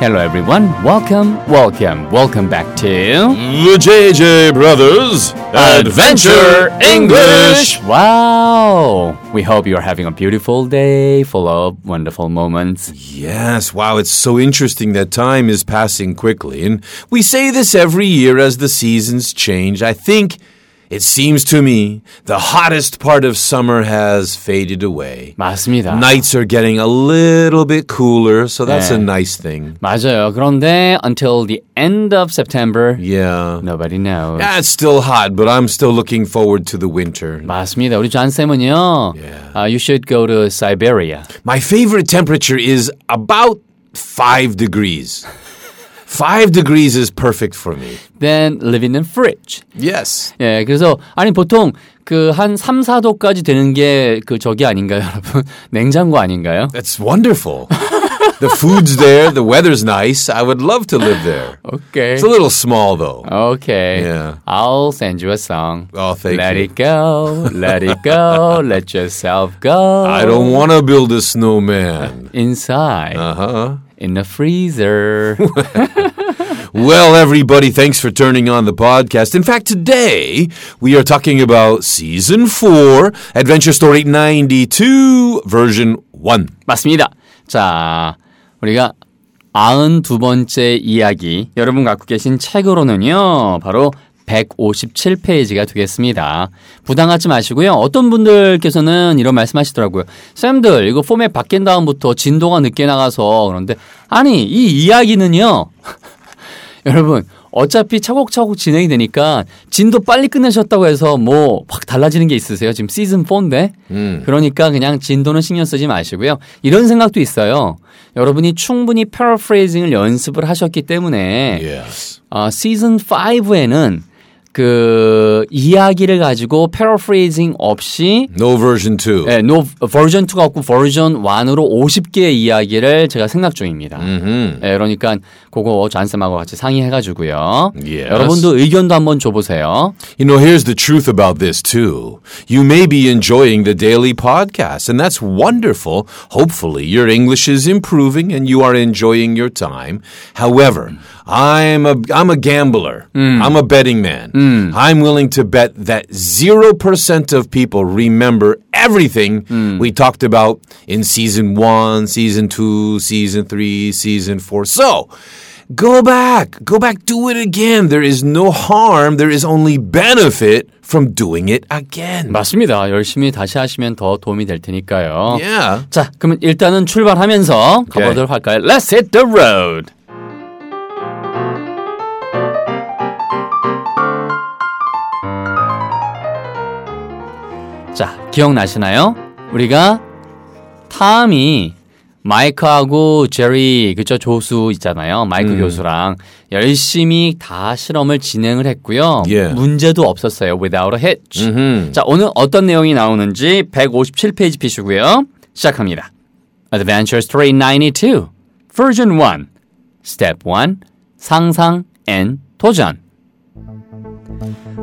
Hello everyone. Welcome, welcome, welcome back to The JJ Brothers Adventure English. Wow. We hope you're having a beautiful day full of wonderful moments. Yes, wow, it's so interesting that time is passing quickly. And we say this every year as the seasons change. I think it seems to me the hottest part of summer has faded away. 맞습니다. Nights are getting a little bit cooler, so that's 네. a nice thing. 맞아요. 그런데 until the end of September, Yeah. nobody knows. Yeah, it's still hot, but I'm still looking forward to the winter. 맞습니다. 우리 존 쌤은요. Yeah. Uh, you should go to Siberia. My favorite temperature is about five degrees. Five degrees is perfect for me. Then live in a fridge. Yes. 예, 그래서 아니 보통 그 한 3, 4도까지 되는 게 그 저기 아닌가요, 여러분? 냉장고 아닌가요? That's wonderful. the food's there, the weather's nice. I would love to live there. 오케이. It's a little small though. Okay. Yeah. I'll send you a song. Oh, thank let you. it go, let it go, let yourself go. I don't want to build a snowman. inside Uh huh. in the freezer. Well, everybody, thanks for turning on the podcast. In fact, today we are talking about season four, Adventure Story 92, version one. 맞습니다. 자, 우리가 92번째 이야기 여러분 갖고 계신 책으로는요. 바로 157페이지가 되겠습니다. 부담 갖지 마시고요. 어떤 분들께서는 이런 말씀 하시더라고요. 쌤들, 이거 포맷 바뀐 다음부터 진도가 늦게 나가서 그런데 아니, 이 이야기는요. 여러분, 어차피 차곡차곡 진행이 되니까 진도 빨리 끝내셨다고 해서 뭐 확 달라지는 게 있으세요? 지금 시즌 4인데? 그러니까 그냥 진도는 신경 쓰지 마시고요. 이런 생각도 있어요. 여러분이 충분히 패러프레이징을 연습을 하셨기 때문에 Yes. 어, 시즌 5에는 그 이야기를 가지고 패러프레이징 없이 No version two. 네, no, 버전 2가 없고 버전 1으로 50개의 이야기를 제가 생각 중입니다. Mm-hmm. 네, 그러니까 그거 잔쌤하고 같이 상의해 가지고요. Yes. 여러분도 의견도 한번 줘 보세요. You know, here's the truth about this, too. You may be enjoying the daily podcast, and that's wonderful. Hopefully, your English is improving and you are enjoying your time. However, I'm a, I'm a gambler. I'm a betting man. I'm willing to bet that 0% of people remember everything we talked about in season one, season two, season three, season four. So, Go back. Go back. Do it again. There is no harm. There is only benefit from doing it again. 맞습니다. 열심히 다시 하시면 더 도움이 될 테니까요. Yeah. 자, 그러면 일단은 출발하면서 가보도록 할까요? Let's hit the road. 기억나시나요? 우리가 탐이 마이크하고 제리 그저 조수 있잖아요. 마이크 교수랑 열심히 다 실험을 진행을 했고요. Yeah. 문제도 없었어요. Without a hitch. Mm-hmm. 자, 오늘 어떤 내용이 나오는지 157페이지 피시고요. 시작합니다. Adventure Story 92, Version 1, Step 1, 상상 and 도전.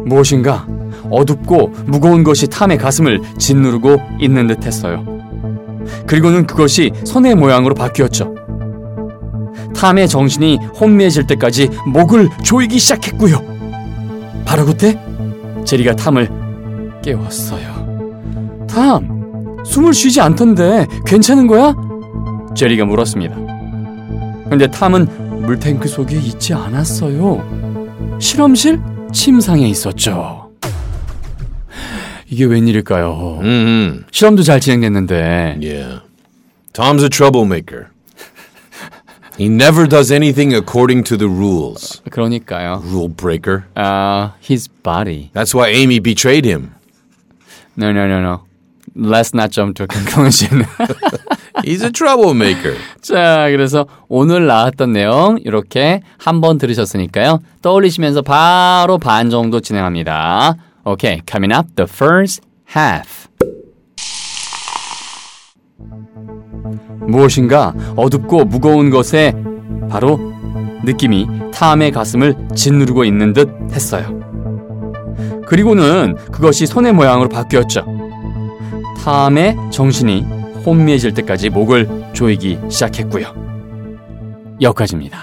무엇인가 어둡고 무거운 것이 탐의 가슴을 짓누르고 있는 듯 했어요. 그리고는 그것이 손의 모양으로 바뀌었죠. 탐의 정신이 혼미해질 때까지 목을 조이기 시작했고요. 바로 그때 제리가 탐을 깨웠어요. 탐, 숨을 쉬지 않던데 괜찮은 거야? 제리가 물었습니다. 근데 탐은 물탱크 속에 있지 않았어요. 실험실 침상에 있었죠. 이게 웬일일까요? Mm-hmm. 실험도 잘 진행됐는데 Yeah. Tom's a troublemaker. he never does anything according to the rules. 그러니까요. Rule breaker. 아, his body. That's why Amy betrayed him. No, no, no, no. Let's not jump to a conclusion. He's a troublemaker. 자, 그래서 오늘 나왔던 내용 이렇게 한번 들으셨으니까요. 떠올리시면서 바로 반 정도 진행합니다. Okay, coming up, the first half. 무엇인가 어둡고 무거운 것에 바로 느낌이 탐의 가슴을 짓누르고 있는 듯 했어요. 그리고는 그것이 손의 모양으로 바뀌었죠. 탐의 정신이 혼미해질 때까지 목을 조이기 시작했고요. 여기까지입니다.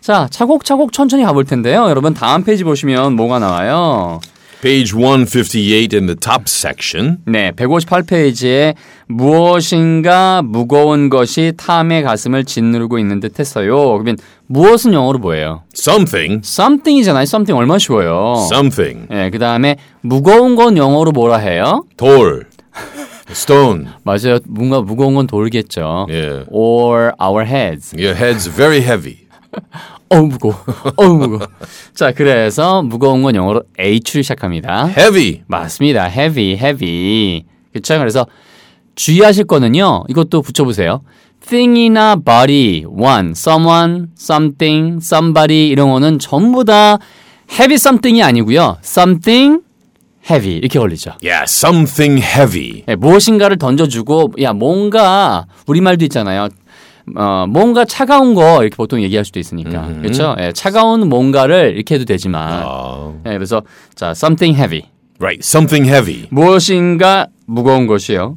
자, 차곡차곡 천천히 가볼 텐데요. 여러분 다음 페이지 보시면 뭐가 나와요? Page 158 in the top section. 네, 158페이지에 무엇인가 무거운 것이 탐의 가슴을 짓누르고 있는 듯 했어요. 그러면 무엇은 영어로 뭐예요? Something. something이잖아요. something 얼마나 쉬워요. Something. 네, 그 다음에 무거운 건 영어로 뭐라 해요? Tall. Stone. 맞아요. 뭔가 무거운 건 돌겠죠. Yeah. or our heads. Your head's very heavy. 어우 무거워. 어우 무거워. 자, 그래서 무거운 건 영어로 H로 시작합니다. Heavy. 맞습니다. heavy, heavy. 그렇죠? 그래서 주의하실 거는요. 이것도 붙여 보세요. thing이나 body, one, someone, something, somebody 이런 거는 전부 다 heavy something이 아니고요. something heavy 이렇게 걸리죠. Yeah, something heavy. 예, 무엇인가를 던져주고 야 뭔가 우리 말도 있잖아요. 어, 뭔가 차가운 거 이렇게 보통 얘기할 수도 있으니까 그렇죠. 예, 차가운 뭔가를 이렇게 해도 되지만 Oh. 예, 그래서 자 something heavy Right, something heavy. 무엇인가 무거운 것이요.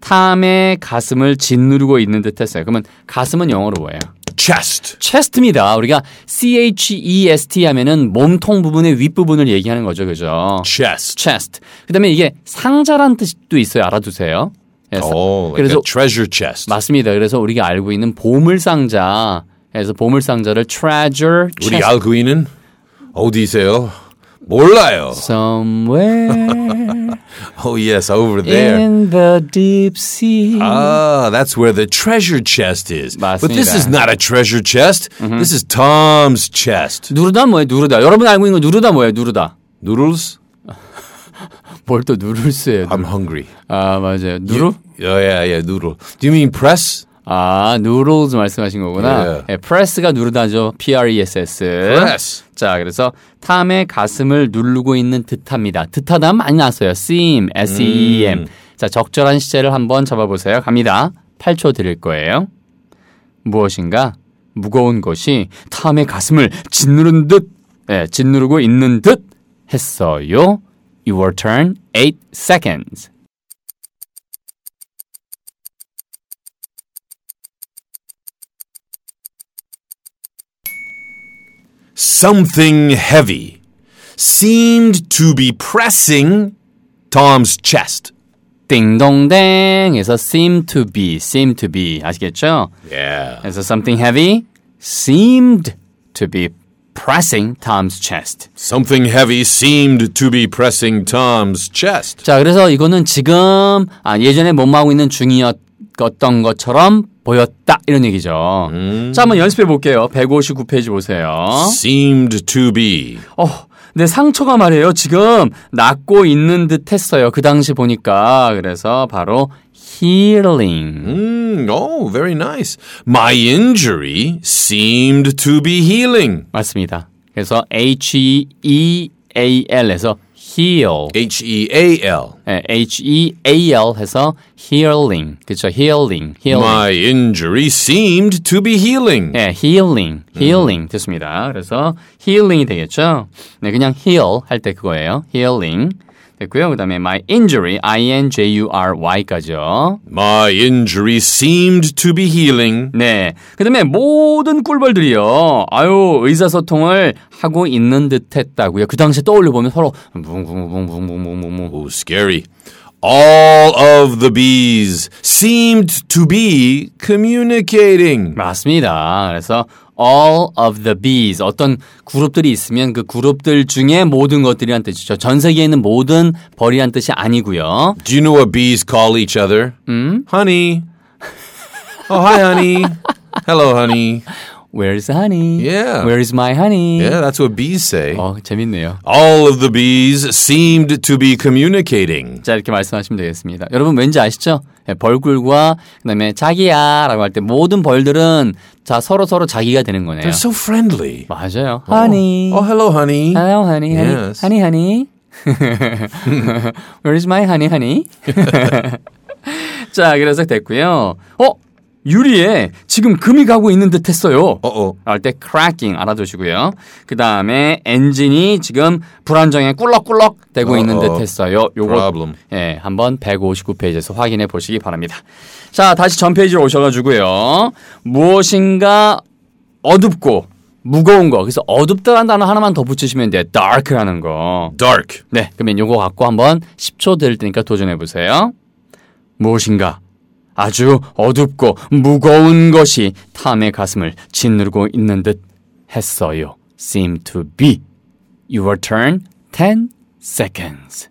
탐의 가슴을 짓누르고 있는 듯했어요. 그러면 가슴은 영어로 뭐예요? Chest. chest입니다. 우리가 C-H-E-S-T 하면은 몸통 부분의 윗 부분을 얘기하는 거죠. 그죠? Chest. chest. 그 다음에 이게 상자란 뜻도 있어요. 알아두세요. 예, 사- Oh, like 그래서 treasure chest. 맞습니다. 그래서 우리가 알고 있는 보물 상자. 그래서 보물 상자를 treasure 우리 chest. 알고 있는 어디세요? 몰라요. somewhere Oh yes, over there. in the deep sea. Ah, that's where the treasure chest is. But this 맞습니다. is not a treasure chest. This is Tom's chest. 누르다 뭐예요? 누르다. 여러분 알고 있는 거 누르다 뭐예요? 누르다. Noodles? 뭘 또 누를 수예요? I'm hungry. 아 맞아요. 누르? Yeah, yeah, noodle. Do you mean press? 아 noodles 말씀하신 거구나. 예. 예, press가 누르다죠. P-R-E-S-S. Press. 자 그래서 탐의 가슴을 누르고 있는 듯합니다. 듯하다 많이 나왔어요. seem, S-E-E-M. 자 적절한 시제를 한번 잡아보세요. 갑니다. 8초 드릴 거예요. 무엇인가 무거운 것이 탐의 가슴을 짓누른 듯, 예, 짓누르고 있는 듯 했어요. Your turn. 8 seconds. Something heavy seemed to be pressing Tom's chest. 띵동댕에서 seem to be, seem to be 아시겠죠? Yeah. 그래서 something heavy seemed to be pressing Tom's chest. Something heavy seemed to be pressing Tom's chest. 자, 그래서 이거는 지금 아, 예전에 몸하고 있는 중이었던 것처럼 보였다 이런 얘기죠. 자, 한번 연습해 볼게요. 159페이지 보세요. Seemed to be. 어, 내 상처가 말이에요. 지금 낫고 있는 듯 했어요. 그 당시 보니까. 그래서 바로 healing. Mm, oh, very nice. My injury seemed to be healing. 맞습니다. 그래서 H-E-A-L에서 heal. H E A L. 네, H-E-A-L 해서 healing. 그렇죠. healing. healing. My injury seemed to be healing. 네, healing. healing 됐습니다. 그래서 healing이 되겠죠. 네, 그냥 heal 할 때 그거예요. healing. 됐고요. 그다음에 my injury, I N J U R Y까지요. My injury seemed to be healing. 네. 그다음에 모든 꿀벌들이요. 아유, 의사소통을 하고 있는 듯했다고요. 그 당시 떠올려 보면 서로 뭉뭉뭉뭉뭉뭉뭉. Oh, scary. All of the bees seemed to be communicating. 맞습니다. 그래서 all of the bees 어떤 그룹들이 있으면 그 그룹들 중에 모든 것들이란 뜻이죠. 전 세계에 있는 모든 벌이란 뜻이 아니고요. Do you know what bees call each other? Honey. Oh, hi, honey. Hello, honey. Where's honey? Yeah. Where's my honey? Yeah, that's what bees say. 어, 재밌네요. All of the bees seemed to be communicating. 자, 이렇게 말씀하시면 되겠습니다. 여러분 왠지 아시죠? 예, 벌꿀과 그다음에 자기야라고 할 때 모든 벌들은 자 서로 서로 자기가 되는 거네요. They're so friendly. 맞아요. honey. Oh, hello, honey. Hello, honey, honey, Yes. honey, honey. Where is my honey, honey? 자, 그래서 됐고요. 어, 유리에 지금 금이 가고 있는 듯 했어요. Uh-oh. 할때 cracking 알아두시고요. 그 다음에 엔진이 지금 불안정에 꿀럭꿀럭 되고 있는 Uh-oh. 듯했어요. 요거 Problem. 예, 한번 159페이지에서 확인해 보시기 바랍니다. 자, 다시 전 페이지로 오셔가지고요. 무엇인가 어둡고 무거운 거. 그래서 어둡다는 단어 하나만 더 붙이시면 돼요. dark라는 거. Dark. 네, 그러면 요거 갖고 한번 10초 될 테니까 도전해 보세요. 무엇인가 아주 어둡고 무거운 것이 탐의 가슴을 짓누르고 있는 듯 했어요. seem to be. Your turn. 10 seconds.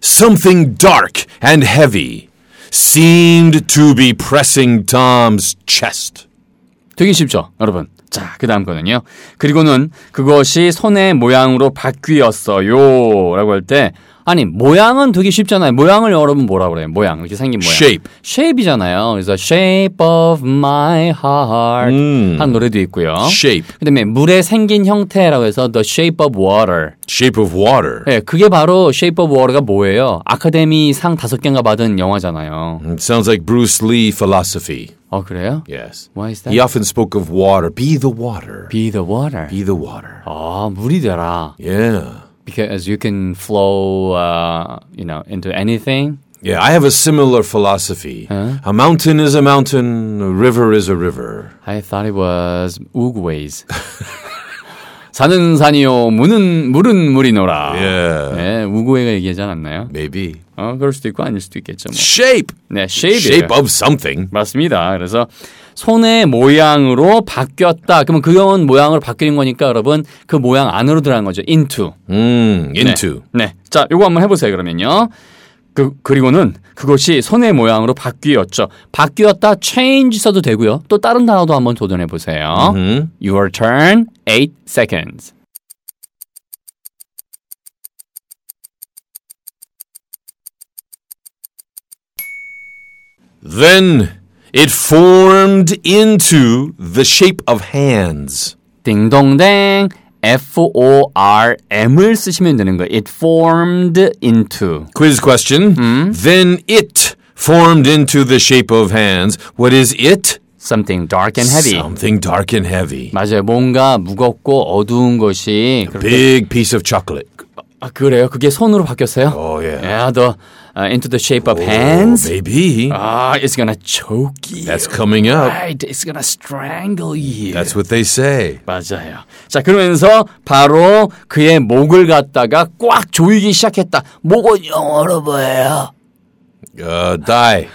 Something dark and heavy seemed to be pressing Tom's chest. 되게 쉽죠, 여러분. 자, 그 다음 거는요. 그리고는 그것이 손의 모양으로 바뀌었어요. 라고 할 때, 아니, 모양은 되게 쉽잖아요. 모양을 여러분 뭐라 그래요? 모양. 이렇게 생긴 모양. Shape. shape이잖아요. 그래서 shape of my heart. 한 노래도 있고요. Shape. 그 다음에 물에 생긴 형태라고 해서 the shape of water. Shape of water. 네, 그게 바로 shape of water가 뭐예요? 아카데미 상 다섯 개인가 받은 영화잖아요. It sounds like Bruce Lee philosophy. 어, 그래요? Yes. Why is that? He often spoke of water. Be the water. Be the water. Be the water. 아, 물이 되라. Yeah. because you can flow, uh, you know, into anything. Yeah, I have a similar philosophy. A mountain is a mountain, a river is a river. I thought it was 우구웨이즈. 산은 산이요, 물은 물은 물이노라. Yeah. 네, 우구웨이가 얘기하지 않았나요? Maybe. 어, 그럴 수도 있고 아닐 수도 있겠죠. 뭐. Shape. 네, shape이에요. Shape of something. 맞습니다. 그래서 손의 모양으로 바뀌었다. 그러면 그건 모양으로 바뀌는 거니까 여러분 그 모양 안으로 들어간 거죠. into. Mm, into. 네. 네. 자, 요거 한번 해보세요. 그러면요. 그, 그리고는 그것이 손의 모양으로 바뀌었죠. 바뀌었다 change 써도 되고요. 또 다른 단어도 한번 도전해 보세요. Your turn. 8 seconds. Then it formed into the shape of hands. 딩동댕. F-O-R-M을 쓰시면 되는 거예요. It formed into. Quiz question. Then it formed into the shape of hands. What is it? Something dark and heavy. Something dark and heavy. 맞아요. 뭔가 무겁고 어두운 것이 그렇게 Big piece of chocolate. 아, 그래요. 그게 손으로 바뀌었어요? Oh, yeah. Yeah, the uh, into the shape of hands. Oh, maybe. Ah, it's gonna choke you. That's coming up. right. It's gonna strangle you. That's what they say. 맞아요. 자, 그러면서 바로 그의 목을 갖다가 꽉 조이기 시작했다. 목은 영어로 뭐예요? Uh, die.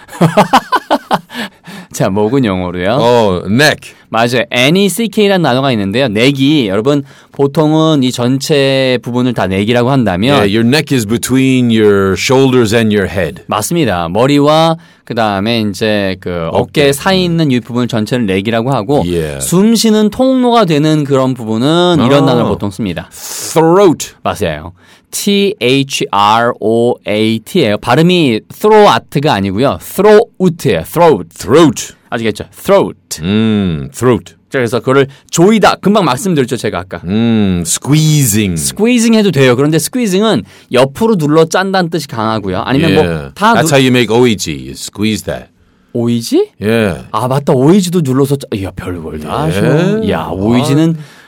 자, 목은 영어로요. Oh, neck. 맞아요. neck라는 단어가 있는데요. neck이 여러분 보통은 이 전체 부분을 다 neck이라고 한다면 Yeah, your neck is between your shoulders and your head. 맞습니다. 머리와 그 다음에 이제 그 어깨 사이 있는 이 부분 전체를 내기라고 하고 예. 숨 쉬는 통로가 되는 그런 부분은 이런 아. 단어를 보통 씁니다. Throat. 맞아요. T H R O A T예요. 발음이 throat가 아니고요. throat예요. throat. Throat. 아시겠죠? throat. Mm, throat. 자, 그래서 그걸 조이다. 금방 말씀드렸죠, 제가 아까. Mm, squeezing. 스퀴징 해도 돼요. 그런데 스퀴징은 옆으로 눌러 짠다는 뜻이 강하고요. 아니면 Yeah. 뭐다 That's how you make OEG. You squeeze that. 오이지? Yeah. 아 맞다 오이지도 눌러서 짜... 이야 별걸 다 하셔. 야 오이지는 아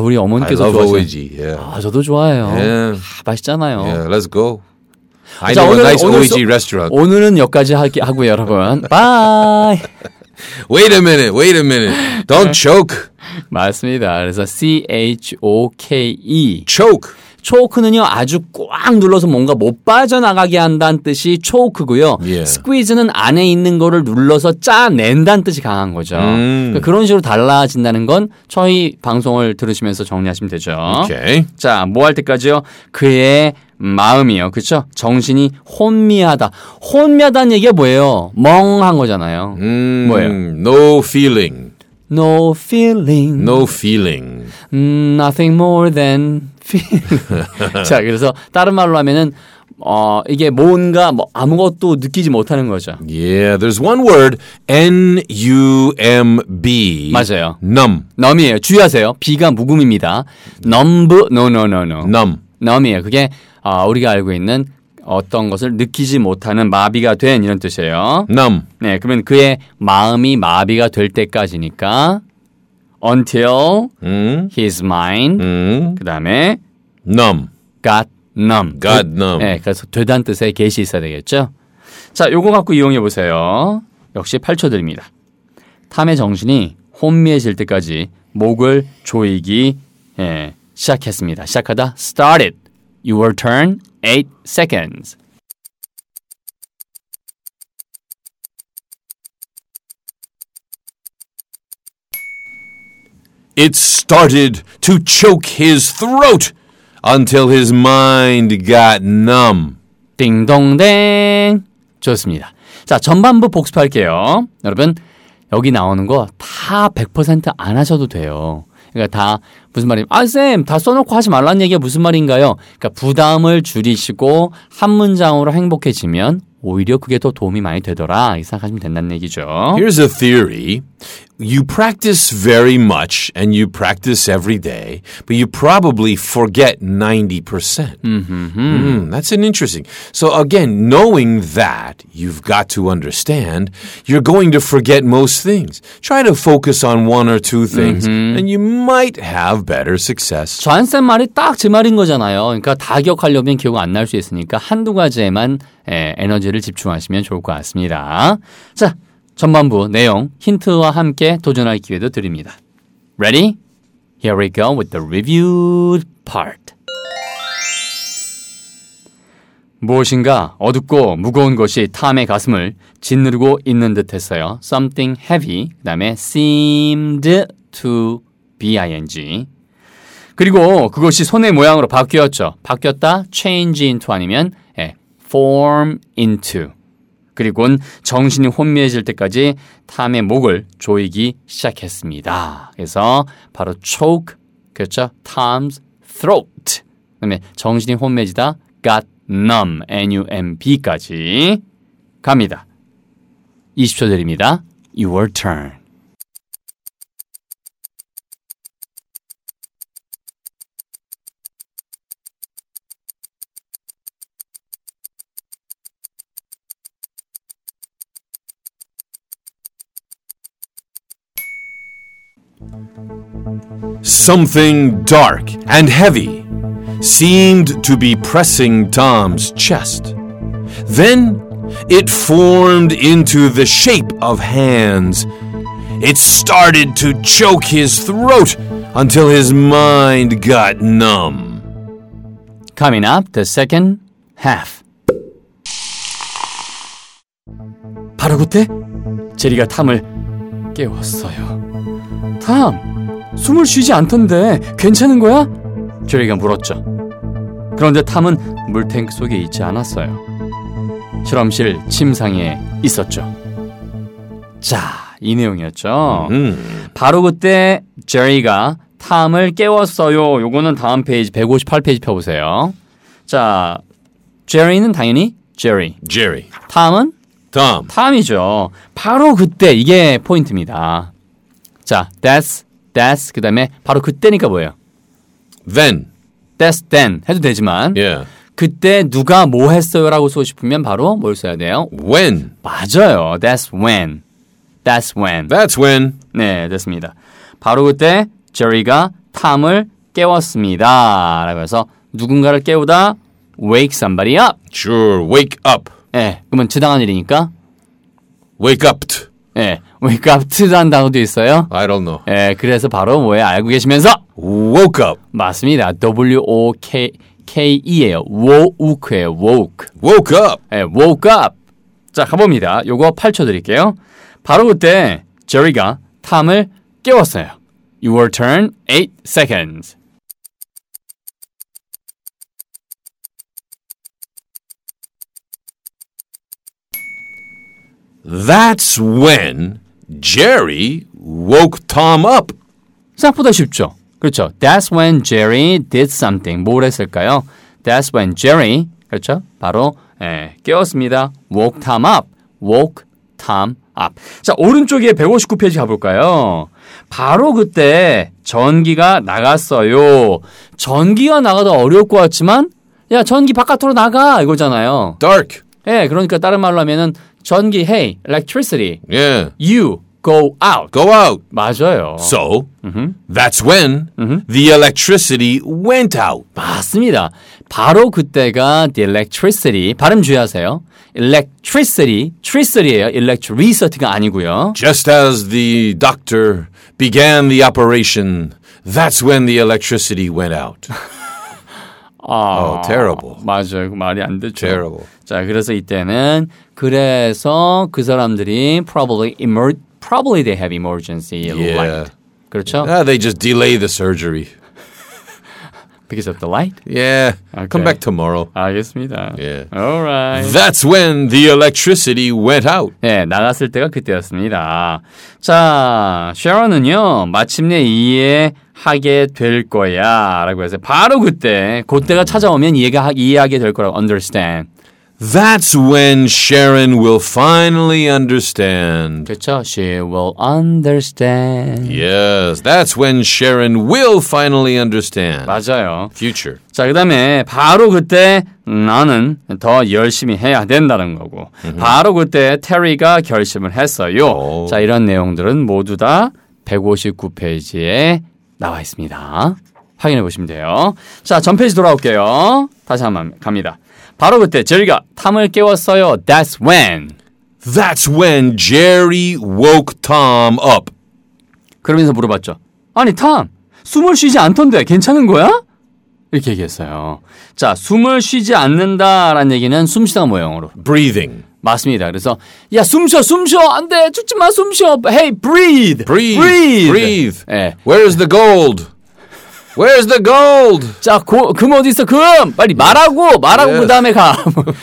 우리 I 어머니께서 OEG. Yeah. 아 저도 좋아해요. Yeah. 아, 맛있잖아요. Yeah, let's go. I 자, know a 오늘은- nice 오늘 OEG 소- restaurant. 오늘은 여기까지 하기, 하고요 여러분. 바이. Wait a minute. Wait a minute. Don't choke. 맞습니다. 그래서 C H O K E Choke. 초크는요 아주 꽉 눌러서 뭔가 못 빠져나가게 한다는 뜻이 초크고요. 예. 스퀴즈는 안에 있는 거를 눌러서 짜낸다는 뜻이 강한 거죠. 음. 그러니까 그런 식으로 달라진다는 건 저희 방송을 들으시면서 정리하시면 되죠. Okay. 자, 뭐 할 때까지요? 그의 마음이요. 그렇죠? 정신이 혼미하다. 혼미하다는 얘기가 뭐예요? 멍한 거잖아요. Mm, 뭐예요? No feeling. No feeling. No feeling. 음, nothing more than feeling. 자, 그래서 다른 말로 하면은 어, 이게 뭔가 뭐 아무것도 느끼지 못하는 거죠. Yeah, there's one word. N U M B. 맞아요. Numb. numb이에요. 주의하세요. B가 묵음입니다. numb, no, no, no, no. Numb. numb이에요. 그게 어, 우리가 알고 있는 어떤 것을 느끼지 못하는 마비가 된 이런 뜻이에요. Numb. 네, 그러면 그의 마음이 마비가 될 때까지니까 until Mm, his mind mm, 그 다음에 numb. got numb. Got numb. 네, 그래서 되다는 뜻의 get이 있어야 되겠죠. 자, 요거 갖고 이용해 보세요. 역시 8초 드립니다. 탐의 정신이 혼미해질 때까지 목을 조이기 예, 시작했습니다. 시작하다 started. Your turn. 8 seconds. It started to choke his throat until his mind got numb. 띵동댕. 좋습니다. 자, 전반부 복습할게요. 여러분, 여기 나오는 거 다 100%안 하셔도 돼요. 그러니까 다 무슨 말이에요? 아, 쌤, 다 써놓고 하지 말라는 얘기가 무슨 말인가요? 그러니까 부담을 줄이시고 한 문장으로 행복해지면 오히려 그게 더 도움이 많이 되더라. 이 생각하시면 된다는 얘기죠. Here's a theory. You practice very much and you practice every day, but you probably forget 90%. percent Mm, that's an interesting. So again, knowing that, you've got to understand you're going to forget most things. Try to focus on one or two things and you might have better success. 저한쌤 말이 딱 제 말인 거잖아요. 그러니까 다 기억하려면 기억 안 날 수 있으니까 한두 가지에만 에, 에너지를 집중하시면 좋을 것 같습니다. 자, 전반부 내용 힌트와 함께 도전할 기회도 드립니다. Ready? Here we go with the review part. 무엇인가 어둡고 무거운 것이 탐의 가슴을 짓누르고 있는 듯했어요. Something heavy. 그 다음에 seemed to be-ing. 그리고 그것이 손의 모양으로 바뀌었죠. 바뀌었다. change into 아니면 예, form into. 그리고는 정신이 혼미해질 때까지 탐의 목을 조이기 시작했습니다. 그래서 바로 choke 그렇죠? Tom's throat. 그다음에 정신이 혼미해지다 got numb n-u-m-b까지 갑니다. 20초 드립니다. Your turn. Something dark and heavy seemed to be pressing Tom's chest. Then it formed into the shape of hands. It started to choke his throat until his mind got numb. Coming up, the second half. 바로 그때 제리가 탐을 깨웠어요. 탐, 숨을 쉬지 않던데 괜찮은 거야? 제리가 물었죠. 그런데 탐은 물탱크 속에 있지 않았어요. 실험실 침상에 있었죠. 자, 이 내용이었죠. Hmm. 바로 그때 제리가 탐을 깨웠어요. 요거는 다음 페이지 158페이지 펴보세요. 자, 제리는 당연히 제리. Jerry. 탐은 Tom. 탐이죠. 바로 그때 이게 포인트입니다. 자, that's, that's 그 다음에 바로 그때니까 뭐예요? Then. that's then 해도 되지만 Yeah. 그때 누가 뭐 했어요라고 쓰고 싶으면 바로 뭘 써야 돼요? When. 맞아요. That's when. That's when. That's when. 네, 됐습니다. 바로 그때 제리가 탐을 깨웠습니다. 라고 해서 누군가를 깨우다 wake somebody up. Sure. Wake up. 예, 그러면 지당한 일이니까 Wake up. 예, wake up to라는 단어도 있어요. I don't know. 예, 그래서 바로 뭐에 알고 계시면서 Woke up. 맞습니다. W O K K E예요. woke예요. woke. Woke up. 예, woke up. 자, 가봅니다. 요거 8초 드릴게요. 바로 그때 제리가 탐을 깨웠어요. Your turn, 8 seconds. That's when Jerry woke Tom up. 생각보다 쉽죠? 그렇죠. That's when Jerry did something. 뭘 했을까요? That's when Jerry, 그렇죠? 바로 예, 깨웠습니다. woke Tom up. woke Tom up. 자, 오른쪽에 159페이지 가볼까요? 바로 그때 전기가 나갔어요. 전기가 나가다 어려울 것 같지만 야, 전기 바깥으로 나가 이거잖아요. Dark. 예, 그러니까 다른 말로 하면은 전기, hey, electricity, Yeah. you, go out. Go out. 맞아요. So, that's when the electricity went out. 맞습니다. 바로 그때가 the electricity 발음 주의하세요. electricity, tricity예요. electricity가 아니고요. Just as the doctor began the operation, that's when the electricity went out. 아, Oh, terrible. 맞아요. 그 말이 안 되죠. Terrible. 자, 그래서 이때는 그래서 그 사람들이 probably emer probably they have emergency Yeah. light. 그렇죠? Ah, they just delay the surgery. Because of the light? Yeah, come Okay. back tomorrow. 알겠습니다. Yeah. Alright. That's when the electricity went out. 네, 나갔을 때가 그때였습니다. 자, 쉐런은요, 마침내 이해 하게 될 거야. 라고 해서 바로 그때, 그때가 찾아오면 이해가, 이해하게 될 거라고, understand. That's when Sharon will finally understand. 그렇죠? She will understand. Yes, that's when Sharon will finally understand. 맞아요. Future. 자, 그 다음에 바로 그때 나는 더 열심히 해야 된다는 거고, 바로 그때 테리가 결심을 했어요. 오. 자, 이런 내용들은 모두 다 159페이지에 나와 있습니다. 확인해 보시면 돼요. 자, 전 페이지 돌아올게요. 다시 한번 갑니다. 바로 그때 제리가 탐을 깨웠어요. That's when. That's when Jerry woke Tom up. 그러면서 물어봤죠. 아니, 탐, 숨을 쉬지 않던데 괜찮은 거야? 이렇게 얘기했어요. 자, 숨을 쉬지 않는다라는 얘기는 숨 쉬다가 뭐예요, 영어로? Breathing. 맞습니다. 그래서 야, 숨 쉬어, 숨 쉬어. 안 돼. 죽지 마, 숨 쉬어. Hey, breathe. Breathe. breathe. Breathe. 예. Where's the gold? Where's the gold? 자, 고, 금 어디 있어? 금. 빨리 말하고 말하고 Yes. 그다음에 가.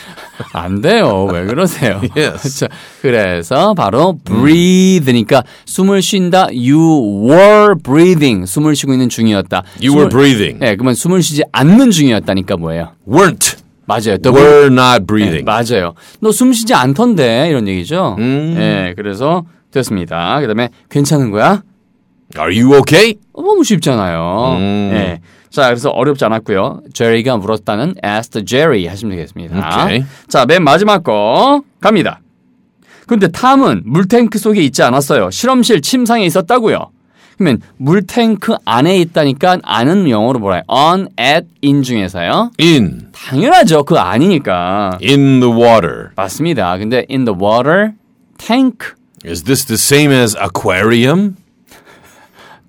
안 돼요. 왜 그러세요? Yes. 자, 그래서 바로 breathe니까 숨을 쉰다. You were breathing. 숨을 쉬고 있는 중이었다. You were breathing. 네, 그러면 숨을 쉬지 않는 중이었다니까 뭐예요? Weren't. 맞아요. Were not 네, breathing. 맞아요. 너 숨 쉬지 않던데 이런 얘기죠. 음. 네, 그래서 됐습니다. 그다음에 괜찮은 거야? Are you okay? 어, 너무 쉽잖아요. 음. 네. 자, 그래서 어렵지 않았고요. 제리가 물었다는 asked Jerry 하시면 되겠습니다. 오케이. 자, 맨 마지막 거 갑니다. 근데 탐은 물탱크 속에 있지 않았어요. 실험실 침상에 있었다고요. 그러면 물탱크 안에 있다니까 안은 영어로 뭐라 해요? on, at, in 중에서요. In. 당연하죠. 그 아니니까. In the water. 맞습니다. 근데 in the water, tank. Is this the same as aquarium?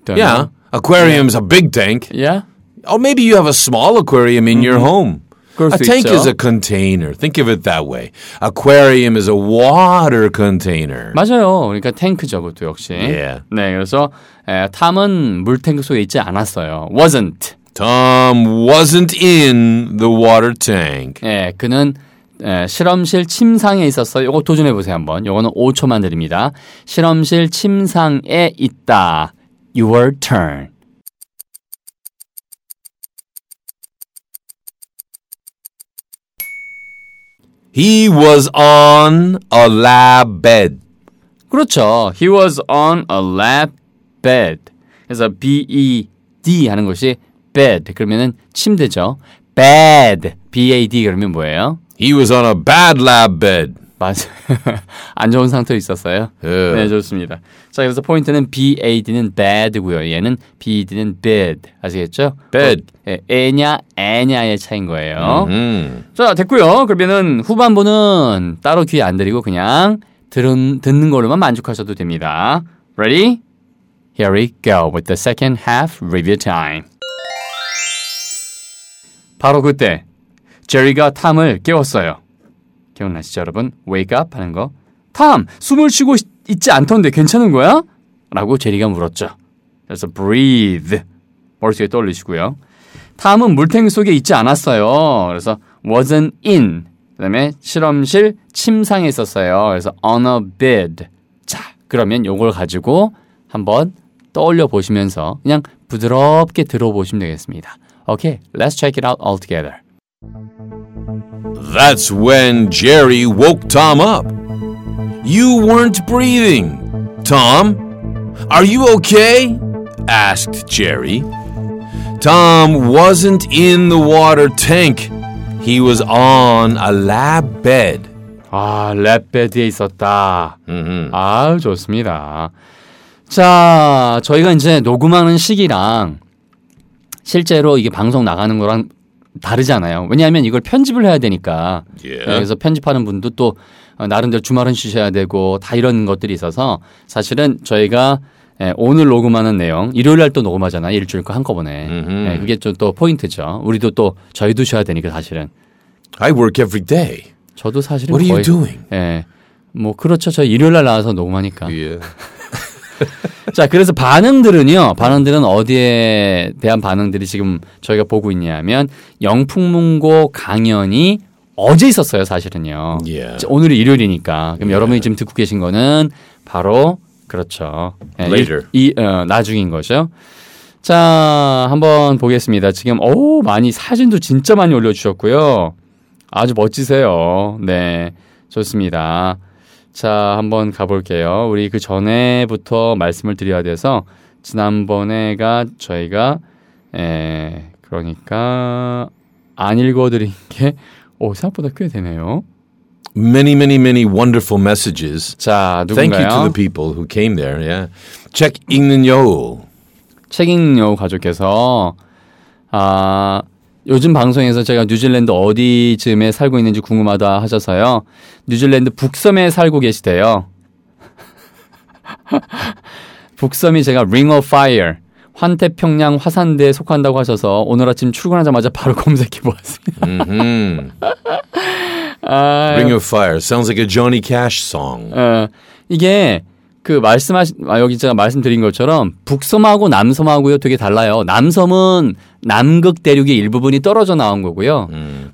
Don't Yeah. know. Aquarium's a big tank. Yeah. Oh, maybe you have a small aquarium in your home. A 수 tank 있죠. is a container. Think of it that way. Aquarium is a water container. 맞아요. 그러니까 탱크죠, 그것도 역시. Yeah. 네, 그래서 에, 탐은 물탱크 속에 있지 않았어요. wasn't. Tom wasn't in the water tank. 예, 그는 에, 실험실 침상에 있었어요. 이거 도전해 보세요 한번. 요거는 5초만 드립니다. 실험실 침상에 있다. Your turn. He was on a lab bed. 그렇죠. He was on a lab bed. 그래서 B-E-D 하는 것이 bed. 그러면은 침대죠. bed. B-A-D 그러면 뭐예요? He was on a bad lab bed. 맞아. 안 좋은 상태로 있었어요. 예. 네, 좋습니다. 자, 그래서 포인트는 BAD는 bad고요. 얘는 BED는 bed. 아시겠죠? bed. 예, 애냐, 애냐의 차인 거예요. Mm. 자, 됐고요. 그러면은 후반부는 따로 귀에 안 들이고 그냥 들은, 듣는 걸로만 만족하셔도 됩니다. Ready? Here we go with the second half review time. 바로 그때 제리가 탐을 깨웠어요. 기억나시죠, 여러분? Wake up 하는 거. 탐, 숨을 쉬고 있- 있지 않던데 괜찮은 거야? 라고 제리가 물었죠. 그래서 breathe. 머릿속에 떠올리시고요. 탐은 물탱크 속에 있지 않았어요. 그래서 wasn't in. 그 다음에 실험실 침상에 있었어요. 그래서 on a bed. 자, 그러면 요걸 가지고 한번 떠올려 보시면서 그냥 부드럽게 들어보시면 되겠습니다. Okay, let's check it out all together. That's when Jerry woke Tom up. You weren't breathing. Tom, are you okay? asked Jerry. Tom wasn't in the water tank. He was on a lab bed. 아, 랩베드에 있었다. hmm 아, 좋습니다. 자, 저희가 이제 녹음하는 시기랑 실제로 이게 방송 나가는 거랑 다르잖아요. 왜냐하면 이걸 편집을 해야 되니까. Yeah. 그래서 편집하는 분도 또 어, 나름대로 주말은 쉬셔야 되고 다 이런 것들이 있어서 사실은 저희가 예, 오늘 녹음하는 내용 일요일 날 또 녹음하잖아요. 일주일 거 한꺼번에. 음흠. 예, 그게 좀 또 포인트죠. 우리도 또 저희도 쉬어야 되니까 사실은. I work every day. 저도 사실은 What are 거의 you doing? 예. 뭐 그렇죠. 저희 일요일 날 나와서 녹음하니까. Yeah. 자, 그래서 반응들은요. 반응들은 어디에 대한 반응들이 지금 저희가 보고 있냐면 영풍문고 강연이 어제 있었어요, 사실은요. Yeah. 자, 오늘이 일요일이니까. 그럼 여러분이 지금 듣고 계신 거는 바로 그렇죠. 예, Later. 이, 이, 어, 나중인 거죠. 자, 한번 보겠습니다. 지금 오 많이 사진도 진짜 많이 올려주셨고요. 아주 멋지세요. 네, 좋습니다. 자, 한번 가볼게요. 우리 그 전에부터 말씀을 드려야 돼서 지난번에가 저희가 에 그러니까 안 읽어드린 게 오, 생각보다 꽤 되네요. Many, many, many wonderful messages. 자, Thank you to 누군가요? the people who came there. Yeah. Check 읽는 여우. 책임요 가족께서 아 요즘 방송에서 제가 뉴질랜드 어디쯤에 살고 있는지 궁금하다 하셔서요. 뉴질랜드 북섬에 살고 계시대요. 북섬이 제가 ring of fire 환태평양 화산대에 속한다고 하셔서 오늘 아침 출근하자마자 바로 검색해 보았습니다. 아, Ring of Fire sounds like a Johnny Cash song. 어, 이게 그 말씀하신 아, 여기 제가 말씀드린 것처럼 북섬하고 남섬하고요 되게 달라요. 남섬은 남극 대륙의 일부분이 떨어져 나온 거고요.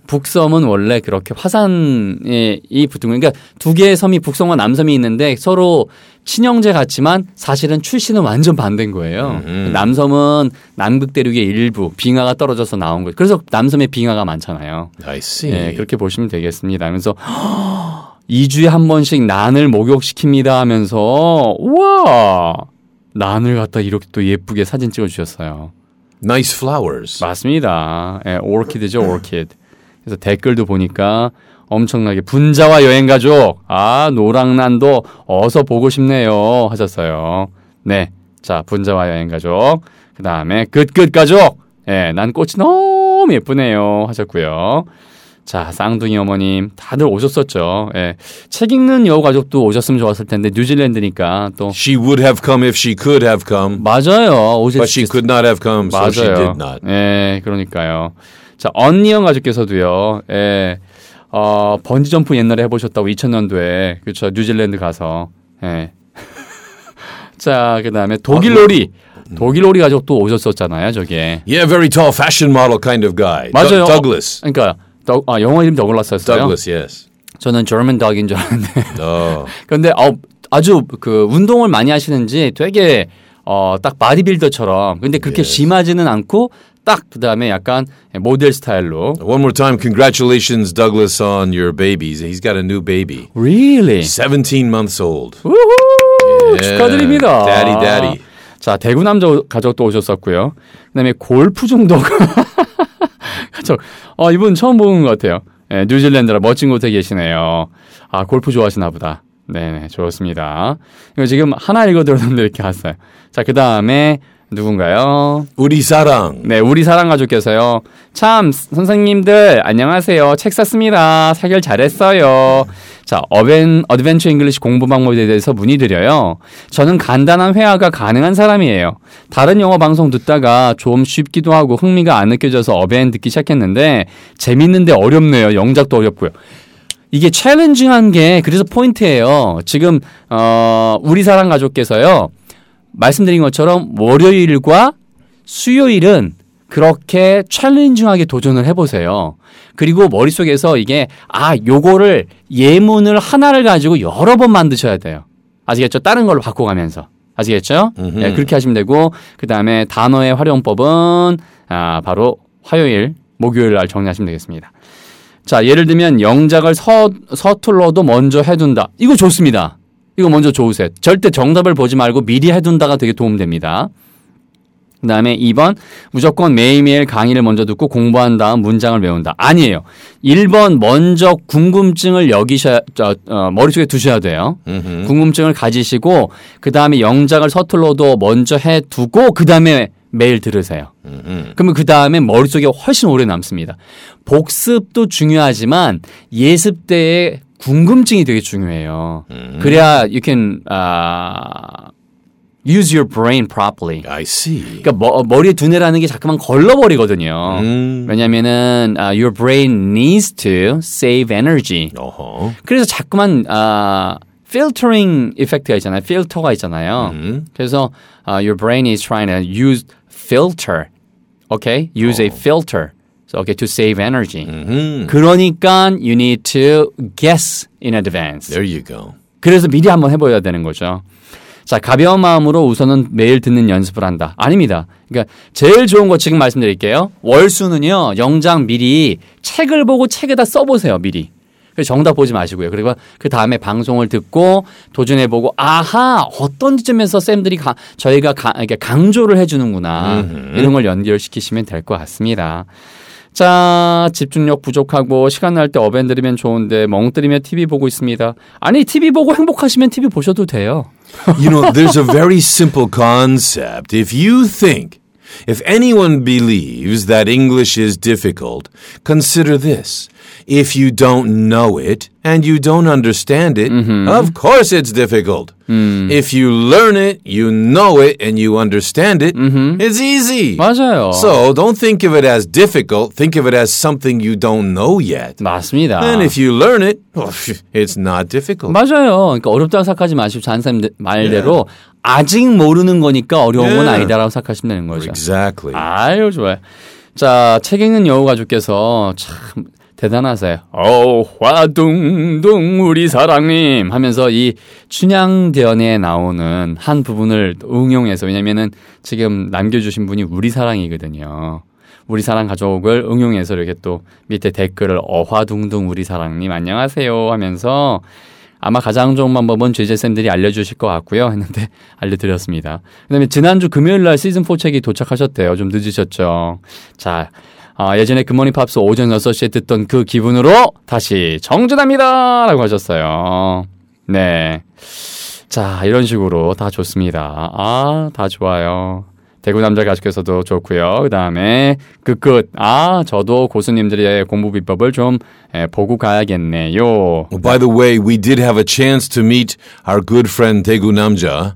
북섬은 원래 그렇게 화산에 이 붙은 거. 그러니까 두 개의 섬이 북섬과 남섬이 있는데 서로 친형제 같지만 사실은 출신은 완전 반대인 거예요. 남섬은 남극 대륙의 일부 빙하가 떨어져서 나온 거예요. 그래서 남섬에 빙하가 많잖아요. I see. 네, 그렇게 보시면 되겠습니다. 그래서 2주에 한 번씩 난을 목욕시킵니다 하면서 우와 난을 갖다 이렇게 또 예쁘게 사진 찍어 주셨어요. Nice flowers. 맞습니다. 예, 오르키드죠, 오르키드. 그래서 댓글도 보니까 엄청나게 분자와 여행 가족 아 노랑난도 어서 보고 싶네요 하셨어요. 네, 자 분자와 여행 가족 그 다음에 끝끝 가족 예, 난 꽃이 너무 예쁘네요 하셨고요. 자 쌍둥이 어머님 다들 오셨었죠. 예, 책 읽는 여우 가족도 오셨으면 좋았을 텐데 뉴질랜드니까 또 She would have come if she could have come, 맞아요. 오실 but she 수 could not have come, so she 맞아요. did not. 예, 그러니까요. 자, 언니형 가족께서도요. 예. 어, 번지 점프 옛날에 해 보셨다고 2000년도에 그렇죠. 뉴질랜드 가서. 예. 자, 그다음에 독일 놀이. 독일 놀이 가족도 오셨었잖아요, 저게. Yeah, very tall, fashion model kind of guy. 맞아요. Doug- Douglas. 그러니까 더, 아, 영어 이름 더글라스였어요. Douglas, yes. 저는 German dog인 줄 알았는데. Oh, 근데 어, 아주 그 운동을 많이 하시는지 되게 어, 딱 바디빌더처럼 근데 그렇게 심하지는 않고 딱 그다음에 약간 모델 스타일로 one more time, congratulations, Douglas, on your babies. He's got a new baby, Really? 17 months old. 우후! 축하드립니다. Daddy, daddy. 자, 대구 남자 가족도 오셨었고요. 그다음에 골프 중독 가족. 어, 이분 처음 보는 것 같아요. 예, 뉴질랜드라 멋진 곳에 계시네요. 아, 골프 좋아하시나 보다. 네, 좋습니다. 이거 지금 하나 읽어드렸는데 이렇게 왔어요. 자, 그 다음에 누군가요? 우리 사랑. 네, 우리 사랑 가족께서요. 참, 선생님들, 안녕하세요. 책 샀습니다. 사길 잘했어요. 자, 어벤, Adventure English 공부 방법에 대해서 문의드려요. 저는 간단한 회화가 가능한 사람이에요. 다른 영어 방송 듣다가 좀 쉽기도 하고 흥미가 안 느껴져서 어벤 듣기 시작했는데, 재밌는데 어렵네요. 영작도 어렵고요. 이게 챌린징한 게 그래서 포인트예요. 지금 어 우리 사랑 가족께서요. 말씀드린 것처럼 월요일과 수요일은 그렇게 챌린징하게 도전을 해보세요. 그리고 머릿속에서 이게, 아, 요거를 예문을 하나를 가지고 여러 번 만드셔야 돼요. 아시겠죠? 다른 걸로 바꿔가면서. 아시겠죠? 네, 그렇게 하시면 되고, 그 다음에 단어의 활용법은, 아, 바로 화요일, 목요일 날 정리하시면 되겠습니다. 자, 예를 들면 영작을 서, 서툴러도 먼저 해둔다. 이거 좋습니다. 이거 먼저 좋으세요. 절대 정답을 보지 말고 미리 해둔다가 되게 도움됩니다. 그 다음에 2번 무조건 매일매일 강의를 먼저 듣고 공부한 다음 문장을 외운다. 아니에요. 1번 먼저 궁금증을 여기셔야 저, 어, 머릿속에 두셔야 돼요. 궁금증을 가지시고 그 다음에 영작을 서툴러도 먼저 해두고 그 다음에 매일 들으세요. 그러면 그 다음에 머릿속에 훨씬 오래 남습니다. 복습도 중요하지만 예습 때의 궁금증이 되게 중요해요. 그래야 you can uh, use your brain properly. I see. 그러니까 머, 머리에 두뇌라는 게 자꾸만 걸러버리거든요. 왜냐면은 uh, your brain needs to save energy. Uh-huh. 그래서 자꾸만 아 filtering 이펙트가 있잖아요. 필터가 있잖아요. 그래서 uh, your brain is trying to use filter. Okay? Use a filter. So, okay, to save energy. 그러니까 you need to guess in advance. There you go. 그래서 미리 한번 해보여야 되는 거죠. 자, 가벼운 마음으로 우선은 매일 듣는 연습을 한다. 아닙니다. 그러니까 제일 좋은 거 지금 말씀드릴게요. 월수는요, 영장 미리 책을 보고 책에다 써보세요, 미리. 정답 보지 마시고요. 그리고 그 다음에 방송을 듣고 도전해 보고, 아하, 어떤 지점에서 쌤들이 가, 저희가 가, 강조를 해주는구나. 이런 걸 연결시키시면 될 것 같습니다. 자, 집중력 부족하고 시간 날 때 어벤 들으면 좋은데 멍 때리며 TV 보고 있습니다. 아니, TV 보고 행복하시면 TV 보셔도 돼요. You know, there's a very simple concept. If you think, if anyone believes that English is difficult, consider this. If you don't know it and you don't understand it, of course it's difficult. If you learn it, you know it, and you understand it, it's easy. 맞아요. So don't think of it as difficult. Think of it as something you don't know yet. 맞습니다. And if you learn it, it's not difficult. 맞아요. 그러니까 어렵다고 생각하지 마시고 잔쌤 말대로 아직 모르는 거니까 어려운 건 Yeah. 아니다라고 생각하시면 되는 거죠. Exactly. 아유 좋아요. 자, 책 읽는 여우 가족께서 참 대단하세요. 어, 화둥둥 우리 사랑님 하면서 이 춘향대연에 나오는 한 부분을 응용해서 왜냐면은 지금 남겨주신 분이 우리 사랑이거든요. 우리 사랑 가족을 응용해서 이렇게 또 밑에 댓글을 어화둥둥 우리 사랑님 안녕하세요 하면서 아마 가장 좋은 방법은 제재쌤들이 알려주실 것 같고요. 했는데 알려드렸습니다. 그 다음에 지난주 금요일 날 시즌4 책이 도착하셨대요. 좀 늦으셨죠. 자, 아, 예전에 굿모닝 팝스 오전 6시에 듣던 그 기분으로 다시 정준합니다! 라고 하셨어요. 네. 자, 이런 식으로 다 좋습니다. 아, 다 좋아요. 대구 남자 가족께서도 좋고요. 그 다음에 그 끝. 아, 저도 고수님들의 공부 비법을 좀 예, 보고 가야겠네요. Well, by the way, we did have a chance to meet our good friend Daegu Namja,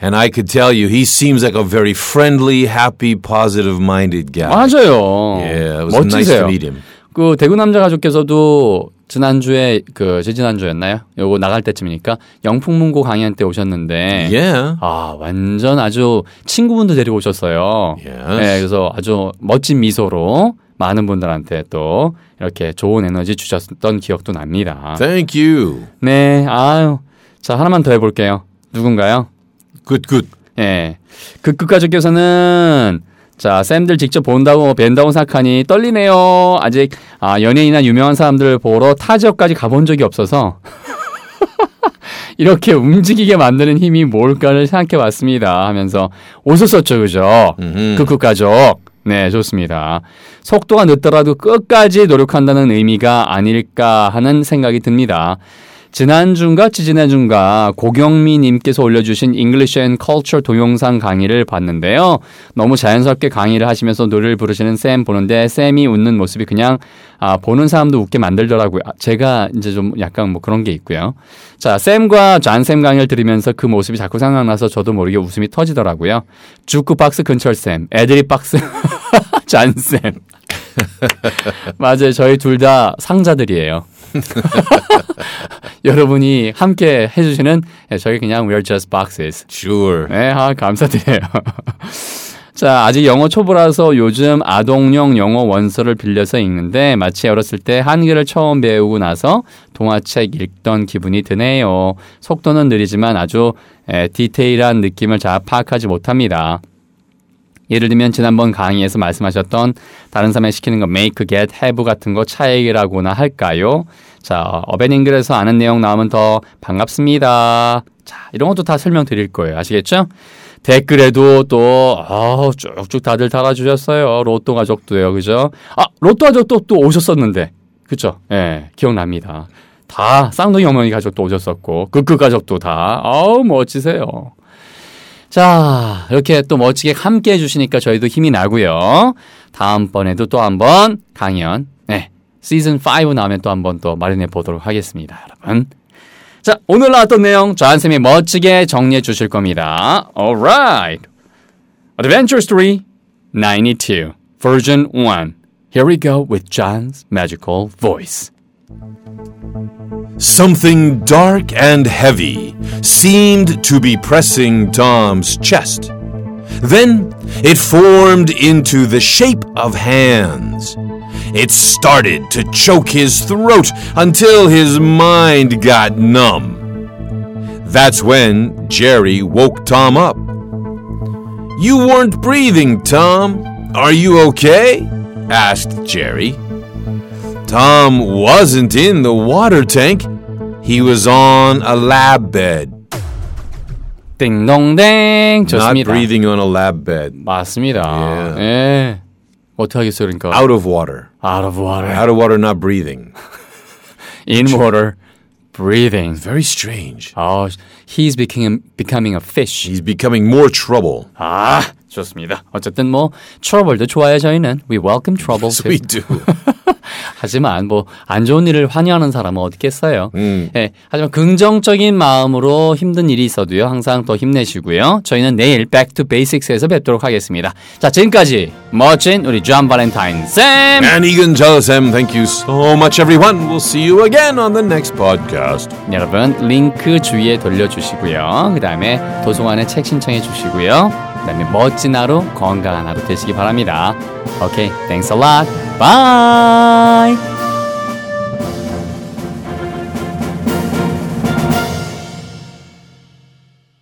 and I could tell you he seems like a very friendly, happy, positive-minded guy. 맞아요. Yeah, it was nice 멋지세요. to meet him. 그 대구 남자 가족께서도 지난주에 그 지지난주였나요? 요거 나갈 때쯤이니까 영풍문고 강연 때 오셨는데 Yeah. 아 완전 아주 친구분도 데리고 오셨어요. Yes. 네, 그래서 아주 멋진 미소로 많은 분들한테 또 이렇게 좋은 에너지 주셨던 기억도 납니다. Thank you. 네, 아유, 자 하나만 더 해볼게요. 누군가요? Good, good. 예. 그 끝가족께서는 자, 쌤들 직접 본다고 뵌다고 생각하니 떨리네요. 아직 아, 연예인이나 유명한 사람들 보러 타 지역까지 가본 적이 없어서 이렇게 움직이게 만드는 힘이 뭘까를 생각해 봤습니다. 하면서 웃었었죠. 그죠? 그 끝가족. 네, 좋습니다. 속도가 늦더라도 끝까지 노력한다는 의미가 아닐까 하는 생각이 듭니다. 지난주인가 지지난주인가 고경미님께서 올려주신 English and Culture 동영상 강의를 봤는데요. 너무 자연스럽게 강의를 하시면서 노래를 부르시는 쌤 보는데 쌤이 웃는 모습이 그냥 아, 보는 사람도 웃게 만들더라고요. 아, 제가 이제 좀 약간 뭐 그런 게 있고요. 자, 쌤과 잔쌤 강의를 들으면서 그 모습이 자꾸 생각나서 저도 모르게 웃음이 터지더라고요. 주크박스 근철쌤, 애드립 박스 잔쌤. 맞아요. 저희 둘 다 상자들이에요. 여러분이 함께 해주시는 예, 저희 그냥 we're just boxes. Sure. 네, 아, 감사드려요. 자, 아직 영어 초보라서 요즘 아동용 영어 원서를 빌려서 읽는데 마치 어렸을 때 한글을 처음 배우고 나서 동화책 읽던 기분이 드네요. 속도는 느리지만 아주 에, 디테일한 느낌을 잘 파악하지 못합니다. 예를 들면 지난번 강의에서 말씀하셨던 다른 사람이 시키는 거 make, get, have 같은 거 차이라고나 할까요? 자, 어벤잉글에서 아는 내용 나오면 더 반갑습니다. 자, 이런 것도 다 설명드릴 거예요. 아시겠죠? 댓글에도 또, 아 쭉쭉 다들 달아주셨어요. 로또 가족도요. 그죠? 아, 로또 가족도 또 오셨었는데. 그죠? 예, 네, 기억납니다. 다 쌍둥이 어머니 가족도 오셨었고, 그그 가족도 다. 아우, 멋지세요. 자, 이렇게 또 멋지게 함께 해주시니까 저희도 힘이 나고요. 다음번에도 또 한번 강연, 네, 시즌 5 나오면 또 한번 또 마련해 보도록 하겠습니다, 여러분. 자, 오늘 나왔던 내용 조한쌤이 멋지게 정리해 주실 겁니다. Alright. Adventure Story 92, Version 1. Here we go with John's magical voice. Something dark and heavy seemed to be pressing Tom's chest. Then it formed into the shape of hands. It started to choke his throat until his mind got numb. That's when Jerry woke Tom up. You weren't breathing, Tom. Are you okay? asked Jerry. Tom wasn't in the water tank. He was on a lab bed. 띵동댕 좋습니다. Not breathing on a lab bed. 맞습니다. Yeah. 예. 어떻게 하겠어요, 그러니까? Out of water. Out of water. Out of water, not breathing. In water, breathing. Very strange. 아, he's becoming, becoming a fish. He's becoming more trouble. 아, 좋습니다. 어쨌든 뭐 트러블도 좋아요 저희는. We welcome trouble. Yes, we do. 하지만 뭐 안 좋은 일을 환영하는 사람은 어딨겠어요. 음. 예, 하지만 긍정적인 마음으로 힘든 일이 있어도요. 항상 더 힘내시고요. 저희는 내일 Back to Basics에서 뵙도록 하겠습니다. 자, 지금까지 멋진 우리 존 발렌타인 쌤. And 이근철 쌤, thank you so much, everyone. We'll see you again on the next podcast. 여러분 링크 주위에 돌려주시고요. 그 다음에 도서관에 책 신청해 주시고요. 그 다음에 멋진 하루, 건강한 하루 되시기 바랍니다. Okay, thanks a lot. Bye.